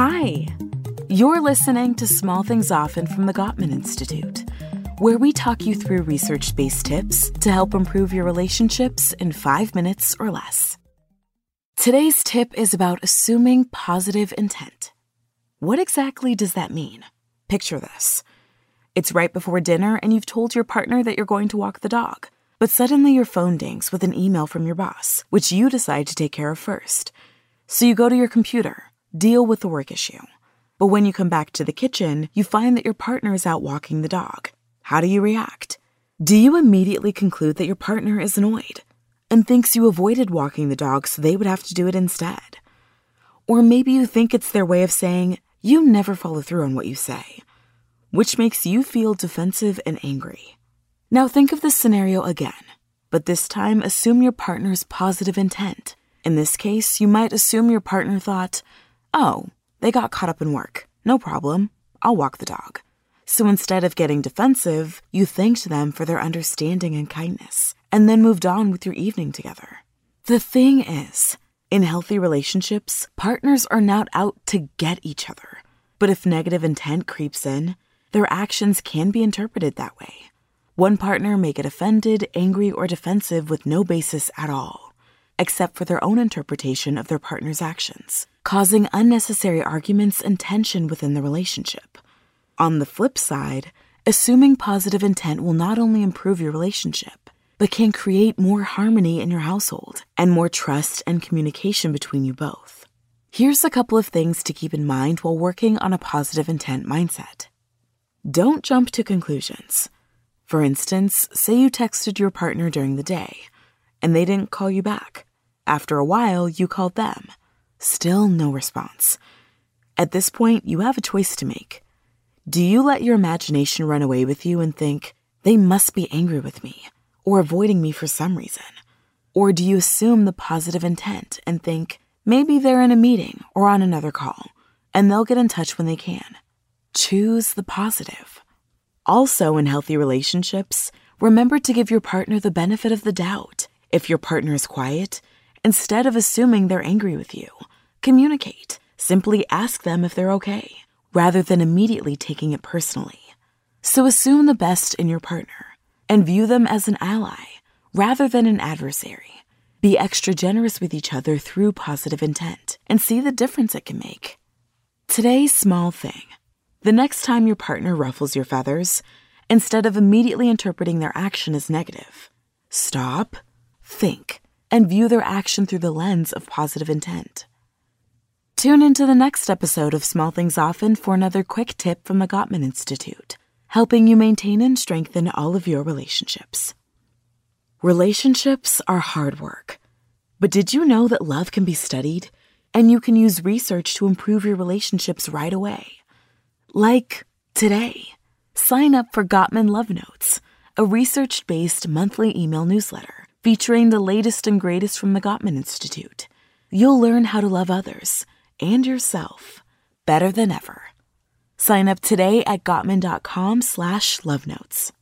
Hi, you're listening to Small Things Often from the Gottman Institute, where we talk you through research based tips to help improve your relationships in five minutes or less. Today's tip is about assuming positive intent. What exactly does that mean? Picture this it's right before dinner, and you've told your partner that you're going to walk the dog. But suddenly your phone dings with an email from your boss, which you decide to take care of first. So you go to your computer, deal with the work issue. But when you come back to the kitchen, you find that your partner is out walking the dog. How do you react? Do you immediately conclude that your partner is annoyed and thinks you avoided walking the dog so they would have to do it instead? Or maybe you think it's their way of saying, you never follow through on what you say, which makes you feel defensive and angry. Now think of this scenario again, but this time assume your partner's positive intent. In this case, you might assume your partner thought, oh, they got caught up in work. No problem. I'll walk the dog. So instead of getting defensive, you thanked them for their understanding and kindness, and then moved on with your evening together. The thing is, in healthy relationships, partners are not out to get each other. But if negative intent creeps in, their actions can be interpreted that way. One partner may get offended, angry, or defensive with no basis at all, except for their own interpretation of their partner's actions, causing unnecessary arguments and tension within the relationship. On the flip side, assuming positive intent will not only improve your relationship, but can create more harmony in your household and more trust and communication between you both. Here's a couple of things to keep in mind while working on a positive intent mindset. Don't jump to conclusions. For instance, say you texted your partner during the day and they didn't call you back. After a while, you called them. Still no response. At this point, you have a choice to make. Do you let your imagination run away with you and think, they must be angry with me or avoiding me for some reason? Or do you assume the positive intent and think, maybe they're in a meeting or on another call and they'll get in touch when they can? Choose the positive. Also, in healthy relationships, remember to give your partner the benefit of the doubt. If your partner is quiet, instead of assuming they're angry with you, communicate. Simply ask them if they're okay, rather than immediately taking it personally. So assume the best in your partner and view them as an ally rather than an adversary. Be extra generous with each other through positive intent and see the difference it can make. Today's small thing the next time your partner ruffles your feathers, instead of immediately interpreting their action as negative, stop, think, and view their action through the lens of positive intent. Tune into the next episode of Small Things Often for another quick tip from the Gottman Institute, helping you maintain and strengthen all of your relationships. Relationships are hard work, but did you know that love can be studied and you can use research to improve your relationships right away? Like today, sign up for Gottman Love Notes, a research based monthly email newsletter featuring the latest and greatest from the Gottman Institute. You'll learn how to love others and yourself better than ever. Sign up today at Gottman.com slash love notes.